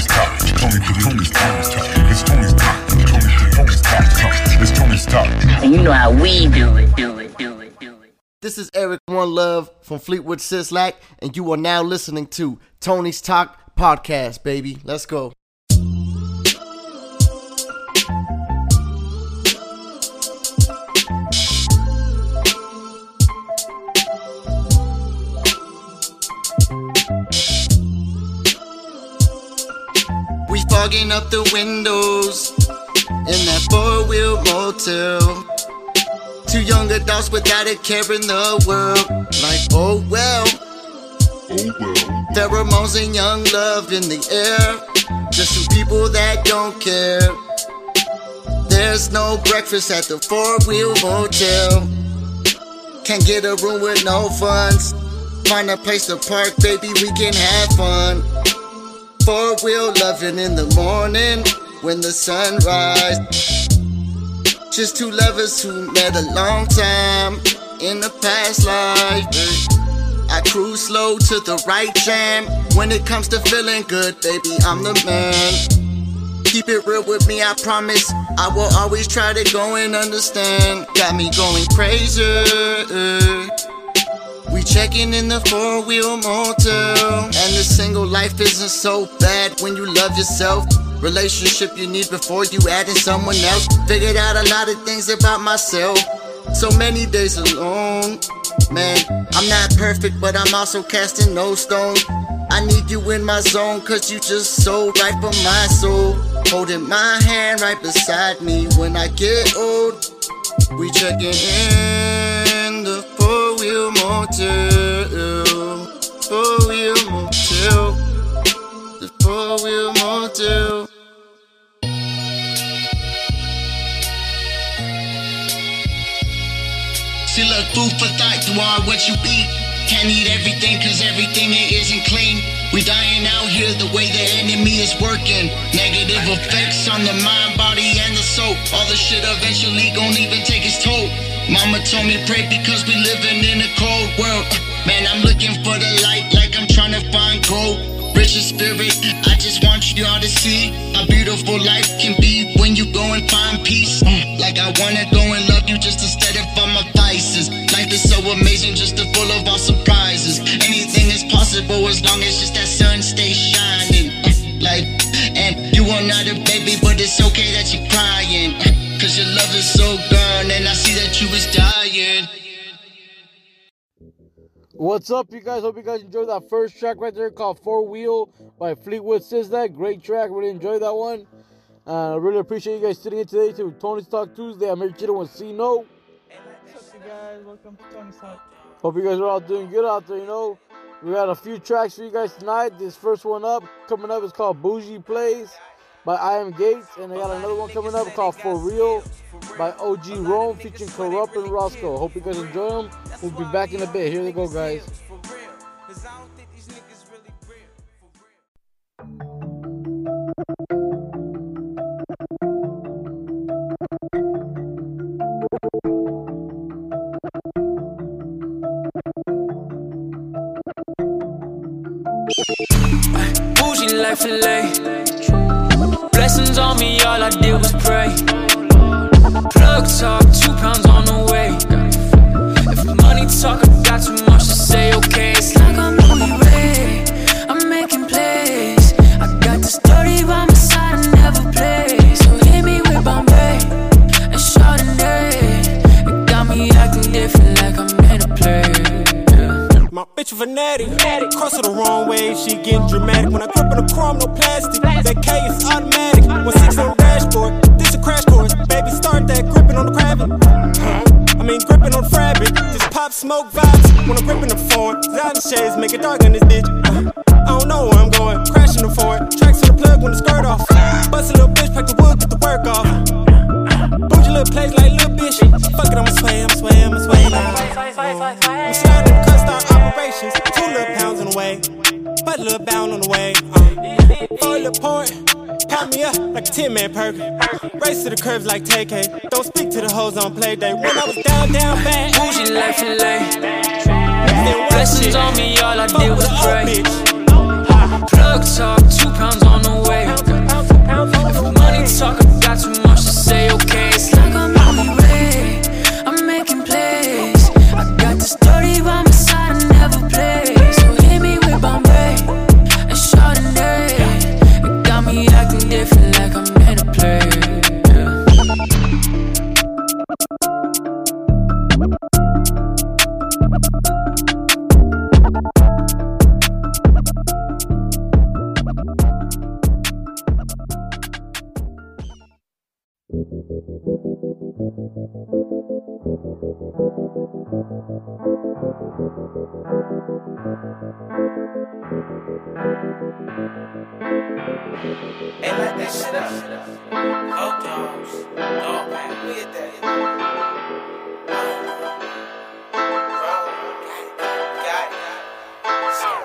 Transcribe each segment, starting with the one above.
Tony's talk. Tony, Tony's Tony's talk. It's Tony's talk. Tony, Tony's talk. It's Tony's talk. And you know how we do it, do it, do it, do it. This is Eric One Love from Fleetwood Sizlack, and you are now listening to Tony's Talk Podcast, baby. Let's go. Fogging up the windows in that four wheel motel. Two young adults without a care in the world. Like, oh well. Oh well. Pheromones and young love in the air. Just some people that don't care. There's no breakfast at the four wheel motel. Can't get a room with no funds. Find a place to park, baby, we can have fun. Four wheel loving in the morning when the sun rise. Just two lovers who met a long time in the past life. I cruise slow to the right jam. When it comes to feeling good, baby, I'm the man. Keep it real with me, I promise. I will always try to go and understand. Got me going crazy. We checking in the four wheel motel. And the single life isn't so bad when you love yourself. Relationship you need before you add in someone else. Figured out a lot of things about myself. So many days alone. Man, I'm not perfect, but I'm also casting no stone. I need you in my zone, cause you just so right for my soul. Holding my hand right beside me when I get old. We checking in motel. Four wheel motel. The four wheel motel. See, look, food for thought, you are what you eat. Can't eat everything, cause everything it isn't clean. We dying out here the way the enemy is working. Negative effects on the mind, body, and the soul. All the shit eventually gon' even take its toll. Mama told me pray because we living in a cold world. Man, I'm looking for the light like I'm trying to find gold. Rich in spirit, I just want you all to see how beautiful life can be when you go and find peace. Like I wanna go and love you just instead of all my vices. Life is so amazing, just a full of all surprises. Anything is possible as long as just that sun stays shining. Like, and you are not a baby, but it's okay that you're crying. What's up, you guys? Hope you guys enjoyed that first track right there called Four Wheel by Fleetwood Sizlack. Great track. Really enjoyed that one. Uh, really appreciate you guys sitting in today to Tony's Talk Tuesday. I'm here chilling with C No. What's up, you guys? Welcome to Tony's Talk. Hope you guys are all doing good out there, you know. We got a few tracks for you guys tonight. This first one up, coming up, is called Boujee Playz by I Am Gates. And I got another one coming up called For Real by OG Rome featuring Kurupt and Roscoe. Hope you guys enjoy them. We'll be back in a bit. Here they go, guys. Fanatic. Cross her the wrong way, she getting dramatic. When I grip on the chrome, no plastic. That K is automatic. When six on the dashboard, this a crash course. Baby, start that gripping on the crabbing. I mean, gripping on the. Just pop smoke vibes when I'm gripping the phone. Zod shades make it dark in this bitch. Uh, I don't know where I'm going. Crashing the Ford. Tracks on the plug when the skirt off. Bust a little bitch, pack the wood, get the work off. Bougie little place like little bitch. Fuck it, I'ma sway, I'ma sway, I'ma sway now. I'm sliding the cut start celebrations. Two little pounds on the way, but a little bound on the way. Uh. Four little point, pat me up like a 10 man perk. Race to the curves like TK. Don't speak to the hoes on play day. When I was down, down bad. Bougie life and life. Blessings on me, all I did was pray. Plug talk, two pounds on the way. If money talk, I got too much to say, okay.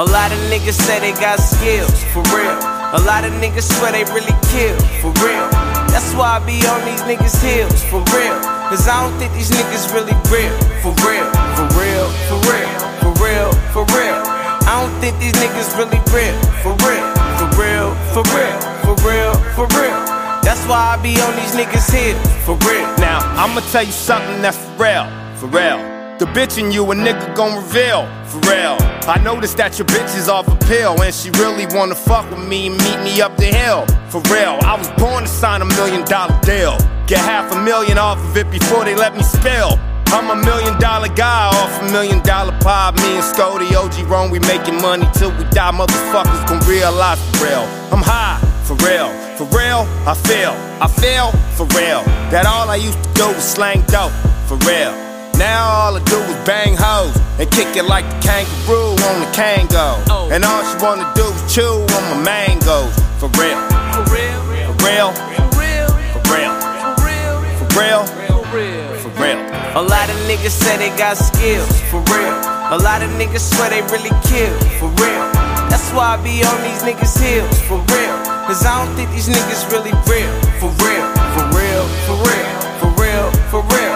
A lot of niggas say they got skills, for real. A lot of niggas swear they really kill, for real. That's why I be on these niggas' heels, for real. Cause I don't think these niggas really real, for real, for real, for real, for real, for real. I don't think these niggas really real, for real, for real, for real, for real, for real. That's why I be on these niggas' heels, for real. Now, I'ma tell you something that's real, for real. The bitch in you a nigga gon' reveal, for real. I noticed that your bitch is off a pill and she really wanna fuck with me and meet me up the hill, for real. I was born to sign a million dollar deal. Get half a million off of it before they let me spill. I'm a million dollar guy off a million dollar pop. Me and Scody, OG Rome, we making money till we die. Motherfuckers gon' realize for real. I'm high, for real. For real, I feel. I feel, for real. That all I used to do was slang dope, for real. Now all I do is bang hoes and kick it like a kangaroo on the Kango. And all she wanna do is chew on my mangoes, for real. For real, For real, for real, for real, for real, for real, for real. for real. A lot of niggas say they got skills, for real. A lot of niggas swear they really kill, for real. That's why I be on these niggas' heels, for real. Cause I don't think these niggas really real, for real, for real, for real, for real, for real.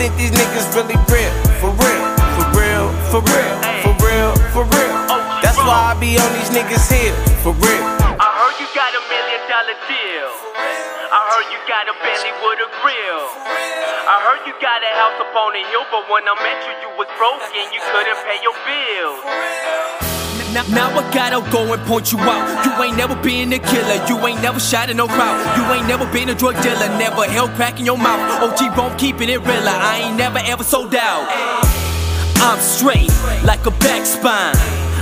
I think these niggas really real, for real, for real, for real, for real, for real. That's why I be on these niggas' heels, for real. I heard you got a million dollar deal. I heard you got a Bentley with a grill. I heard you got a house up on the hill, but when I met you, you was broke and you couldn't pay your bills. Now, I gotta go and point you out. You ain't never been a killer, you ain't never shot in no crowd. You ain't never been a drug dealer, never held crack in your mouth. OG bone keeping it realer, I ain't never ever sold out. I'm straight like a back spine.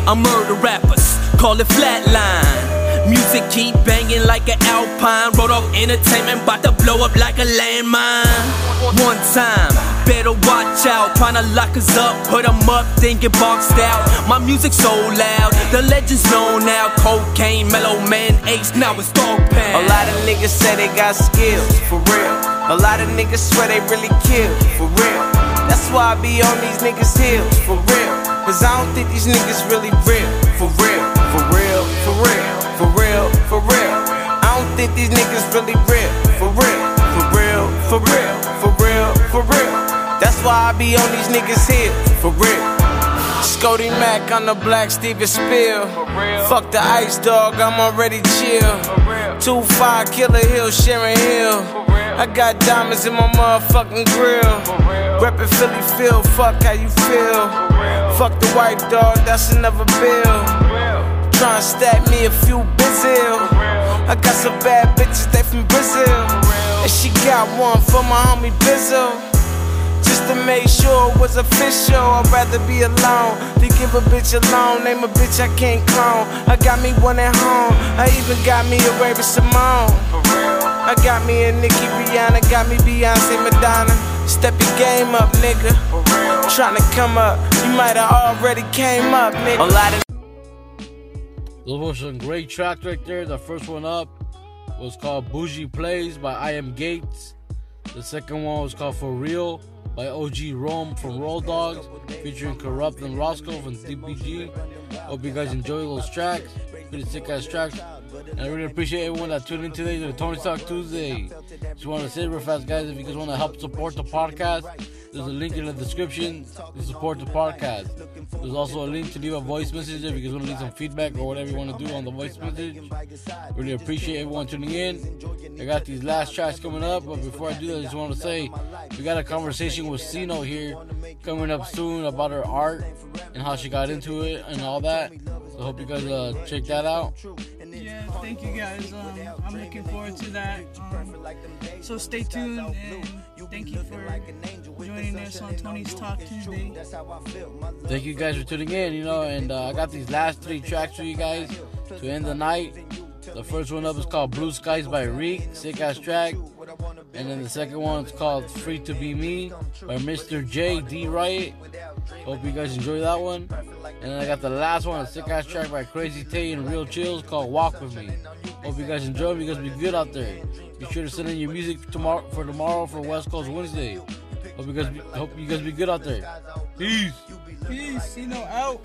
I murder rappers, call it flatline. Music keep banging like an alpine. Road off entertainment, bout to blow up like a landmine. One time, better watch out. Tryna lock us up, put 'em up, then get boxed out. My music so loud, the legends know now. Cocaine, mellow man, ace, now it's dog pound. A lot of niggas say they got skills, for real. A lot of niggas swear they really kill, for real. That's why I be on these niggas' heels, for real. Cause I don't think these niggas really real, for real, for real, for real, for real, for real. I don't think these niggas really real, for real, for real, for real, for real, for real. That's why I be on these niggas' heels, for real. Scotty Mac on the black Steven Spill. Fuck the ice dog, I'm already chill. Two five killer hill, Sharon Hill. I got diamonds in my motherfucking grill. Reppin' Philly Phil, fuck how you feel. Fuck the white dog, that's another bill. Tryna stack me a few Brazil. I got some bad bitches, they from Brazil. And she got one for my homie Bizzle. Just to make sure it was official. I'd rather be alone than give a bitch a loan. Name a bitch I can't clone. I got me one at home. I even got me a Raven Simone. I got me a Nicki Rihanna. Got me Beyonce Madonna. Step your game up, nigga. Tryna come up. You might have already came up, nigga. A lot of Those were some great tracks right there. The first one up was called Boujee Playz by I Am Gates. The second one was called For Real by OG Rome from Roll Dogs, featuring Kurupt and Roscoe from DPG. Hope you guys enjoy those tracks. Pretty sick ass tracks. And I really appreciate everyone that tuned in today to the Tony Talk Tuesday. Just want to say real fast, guys, if you guys want to help support the podcast, there's a link in the description to support the podcast. There's also a link to leave a voice message if you guys want to leave some feedback or whatever you want to do on the voice message. Really appreciate everyone tuning in. I got these last tracks coming up, but before I do that, I just want to say we got a conversation with Sino here coming up soon about her art and how she got into it and all that. So I hope you guys uh, check that out. Thank you guys. Um, I'm looking forward to that. Um, so stay tuned and thank you for joining us on Tony's Talk Tuesday. Thank you guys for tuning in, you know, and uh, I got these last three tracks for you guys to end the night. The first one up is called Blue Skies by Reek, sick ass track. And then the second one is called Free to Be Me by Mr. J. D-Riot. Hope you guys enjoy that one. And then I got the last one, a sick ass track by Krazy Tae and Real Chillz called Walk With Me. Hope you guys enjoy. You guys be good out there. Be sure to send in your music tomorrow for tomorrow for West Coast Wednesday. Hope you guys be, hope you guys be good out there. Peace. Peace. You know, out.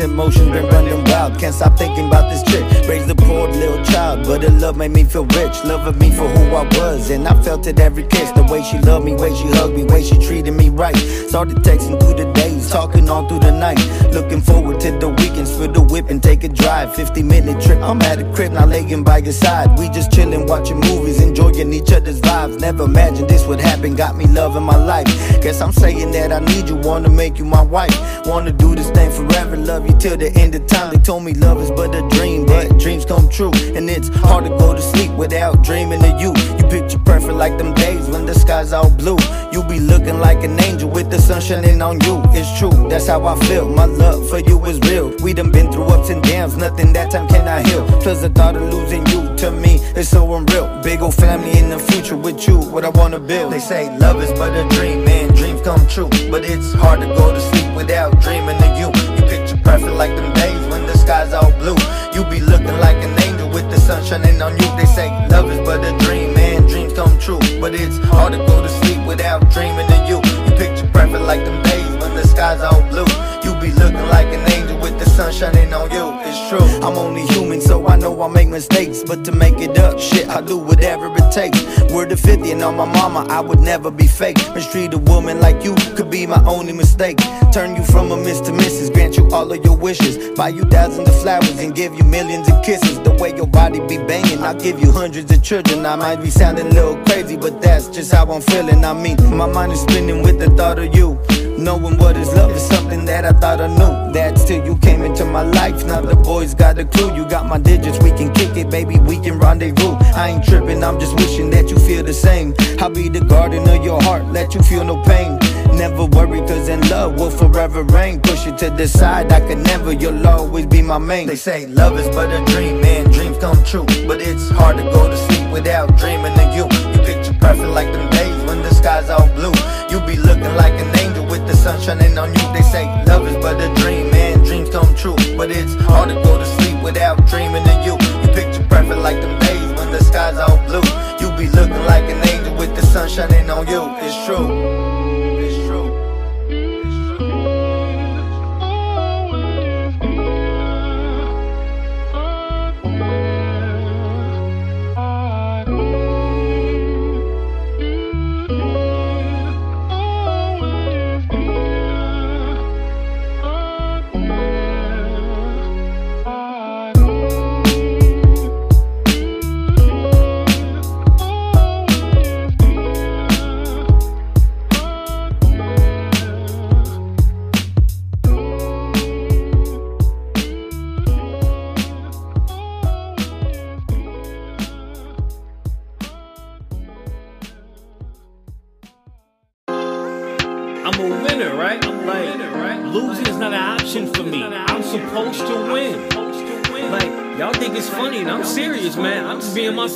In the mix. Emotions been running wild. Can't stop thinking about this chick. Raised a poor little child, but her love made me feel rich. Loving me for who I was, and I felt it every kiss. The way she loved me, way she hugged me, way she treated me right. Started texting through the days, talking all through the night. Looking forward to the weekends for the whip and take a drive. 50 minute trip, I'm at a crib, now laying by your side. We just chilling, watching movies, enjoying each other's vibes. Never imagined this would happen, got me loving my life. Guess I'm saying that I need you, wanna make you my wife. Wanna do this thing forever, love you till the end of time. They told me love is but a dream, but dreams come true. And it's hard to go to sleep without dreaming of you. You picture perfect like them days when the sky's all blue. You be looking like an angel with the sun shining on you. It's true, that's how I feel. My love for you is real. We done been through ups and downs, nothing that time cannot heal. Plus the thought of losing you to me is so unreal. Big old family in the future with you, what I wanna build. They say love is but a dream, man, dreams come true. But it's hard to go to sleep without dreaming of you. You picture perfect like them days when the sky's all blue. You be looking like an angel with the sun shining on you. They say love is but a dream, man, dreams come true. But it's hard to go to sleep without dreaming of you. You picture perfect like them days when the sky's all blue. Be looking like an angel with the sun shining on you. It's true. I'm only human, so I know I make mistakes. But to make it up, shit, I do whatever it takes. Word to 50 and on my mama, I would never be fake. Mistreat a woman like you could be my only mistake. Turn you from a miss to Mrs. Grant you all of your wishes. Buy you thousands of flowers and give you millions of kisses. The way your body be banging, I'll give you hundreds of children. I might be sounding a little crazy, but that's just how I'm feeling. I mean, my mind is spinning with the thought of you. Knowing what is love is something that I thought I knew. That's till you came into my life. Now the boys got a clue. You got my digits, we can kick it, baby. We can rendezvous. I ain't tripping, I'm just wishing that you feel the same. I'll be the garden of your heart, let you feel no pain. Never worry, cause in love will forever reign. Push it to the side, I could never, you'll always be my main. They say love is but a dream, man, dreams come true. But it's hard to go to sleep without dreaming of you. You picture perfect like them days when the sky's all blue. You be looking like an the sun shining on you. They say love is but a dream, man, dreams come true.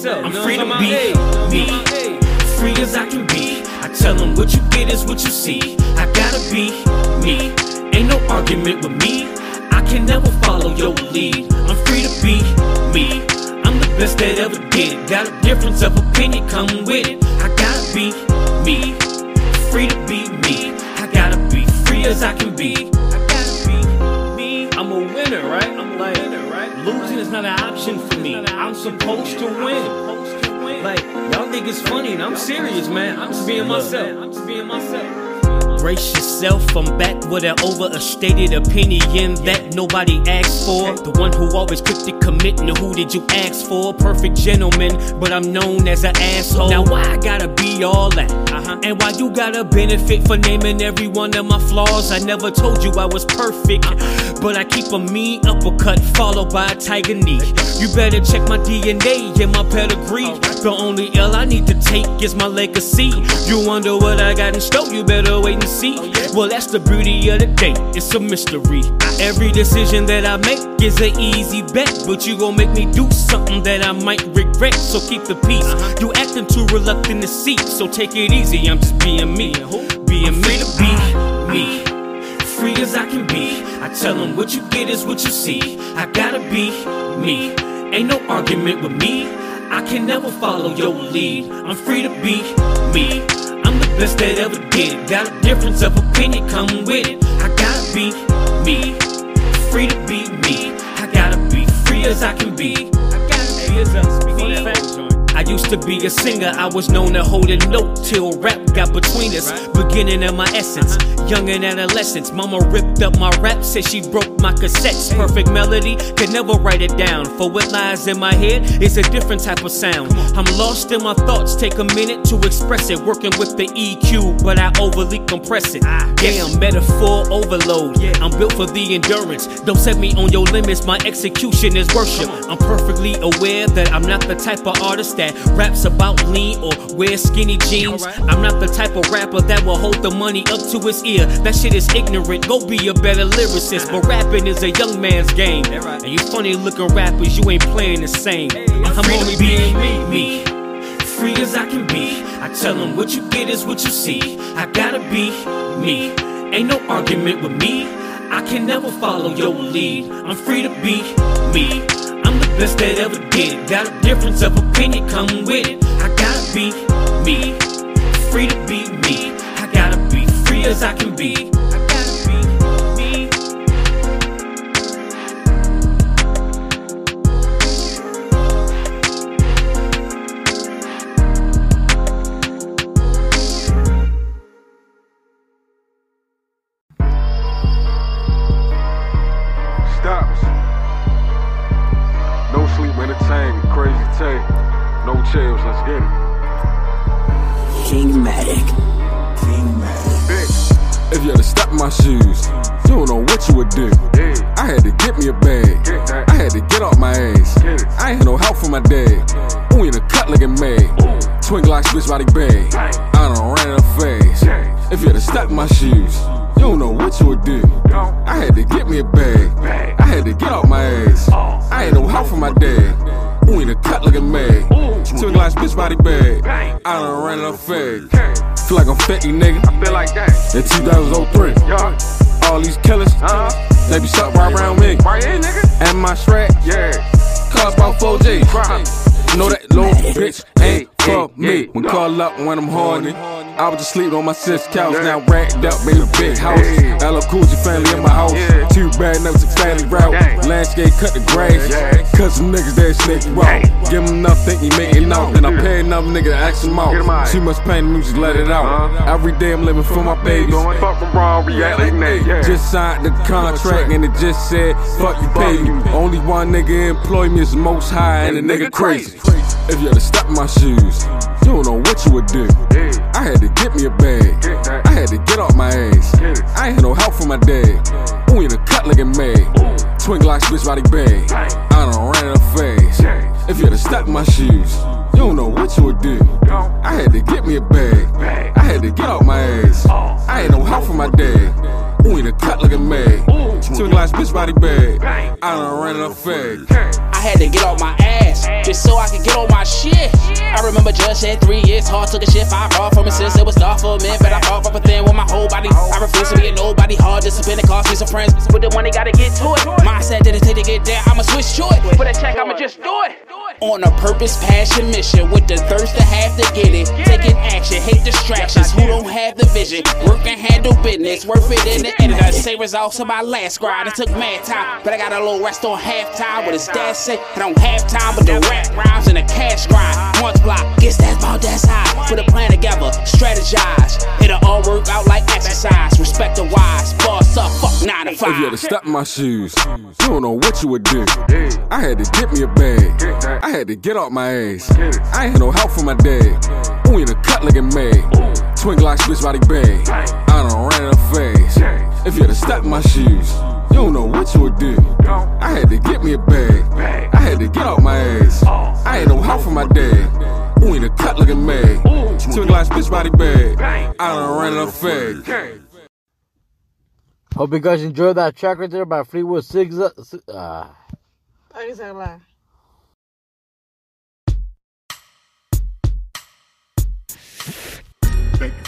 Myself. I'm free to be me. Free as I can be. I tell them what you get is what you see. I gotta be me. Ain't no argument with me. I can never follow your lead. I'm free to be me. I'm the best that ever did it. Got a difference of opinion, come with it. I gotta be me. Free to be me. I gotta be free as I can be. I gotta be me. I'm a winner, right? I'm like, losing is not an option for me. I'm supposed to win. Like, y'all think it's funny, and I'm serious, man. I'm just being myself. I'm just being myself. Brace yourself. I'm back with an overstated opinion that nobody asked for. The one who always quick to commit. Now who did you ask for? Perfect gentleman, but I'm known as an asshole. Now why I gotta be all that? Uh-huh. And why you gotta benefit for naming every one of my flaws? I never told you I was perfect, but I keep a mean uppercut followed by a tiger knee. You better check my DNA and my pedigree. The only L I need to take is my legacy. You wonder what I got in store? You better wait and see. Well, that's the beauty of the day. It's a mystery. Every decision that I make is an easy bet, but you gon' make me do something that I might regret. So keep the peace. Uh-huh. You acting too reluctant to see, so take it easy. I'm just being me, being me to be me free as I can be. I tell them what you get is what you see. I gotta be me. Ain't no argument with me. I can never follow your lead. I'm free to be me. Best that ever did. Got a difference of opinion, come with it. I gotta be me. Free to be me. I gotta be free as I can be. I gotta be as I can be. I used to be a singer, I was known to hold a note till rap got between us. Beginning of my essence, young and adolescence. Mama ripped up my rap, said she broke my cassettes. Perfect melody, could never write it down. For what lies in my head is a different type of sound. I'm lost in my thoughts, take a minute to express it. Working with the EQ, but I overly compress it. Damn, metaphor overload. I'm built for the endurance. Don't set me on your limits, my execution is worship. I'm perfectly aware that I'm not the type of artist that raps about lean or wear skinny jeans. I'm not the type of rapper that will hold the money up to his ear. That shit is ignorant. Go be a better lyricist. But rapping is a young man's game. And you funny looking rappers, you ain't playing the same. I'm only being me, me. Free as I can be. I tell them what you get is what you see. I gotta be me. Ain't no argument with me. I can never follow your lead. I'm free to be me. Best that ever did. Got a difference of opinion, come with it. I gotta be me. Free to be me. I gotta be free as I can be. Get me a bag. I had to get off my ass. I ain't no help from my dad. Ooh, in a cut looking mad. Twin Glocks, bitch body bag. I done ran up fast. Feel like I'm 50, nigga. I feel like that. In 2003. All these killers, uh-huh. they be stuck right around me. Right here, nigga. And my Shrek, yeah. Cost about 4G. Know that little bitch ain't for me. When call up when I'm horny. I was just sleeping on my sis couch, now racked up in a big house. LL Cool J family in my house. Too bad, never took family route. Landscape cut the grass. Cause some niggas that snake you out. Give him enough, think he make it out. Then I pay enough nigga to ask him out. Too much pain, the music let it out. Every day I'm living for my babies. Fuck from wrong, react like that. Just signed the contract and it just said, fuck you pay you. Only one nigga employ me is most high and the nigga crazy. If you had to step my shoes, you don't know what you would do. I had to get me a bag. I had to get off my ass. I ain't had no help from my dad. Ooh, in a cut looking mad. Twin Glocks, bitch body bag. I done ran it up fast. If you had to step my shoes, you don't know what you would do. I had to get me a bag. I had to get off my ass. I ain't no help from my dad. Ooh, in a cut looking mad. Twin Glocks, bitch body bag. I done ran it up fast. I had to get off my ass just so I remember just said three years hard, took a shit five hard from it since it was tough for a minute. But I fought for thin with my whole body. I refuse to be a nobody hard, discipline it cost me some friends. But the money gotta get to it. Mindset didn't take to get there, I'ma switch to it. For that check, I'ma just do it. On a purpose, passion, mission with the thirst to have to get it. Taking action, hate distractions. Who don't have the vision? Work and handle business, worth it in the end. I say results of my last grind. It took mad time, but I got a little rest on halftime. What his dad say? I don't have time, but the rap rhymes and the cash grind. Once block, guess that's about that's high. Put a plan together, strategize. It'll all work out like exercise. Respect the wise, boss up, fuck nine to five. If you had to step my shoes, you don't know what you would do. I had to get me a bag. I had to get off my ass. I ain't had no help from my dad. Ooh, in a cut looking mad. Twin Glock bitch body bag. I done ran it up fast. If you had to step in my shoes, you don't know what you would do. I had to get me a bag. I had to get off my ass. I ain't no help from my dad. Ooh, in a cut looking mad. Twin Glock bitch body bag. I done ran it up fast. Hope you guys enjoyed that track right there by Fleetwood Six. Uh, Ahí se habla. Thank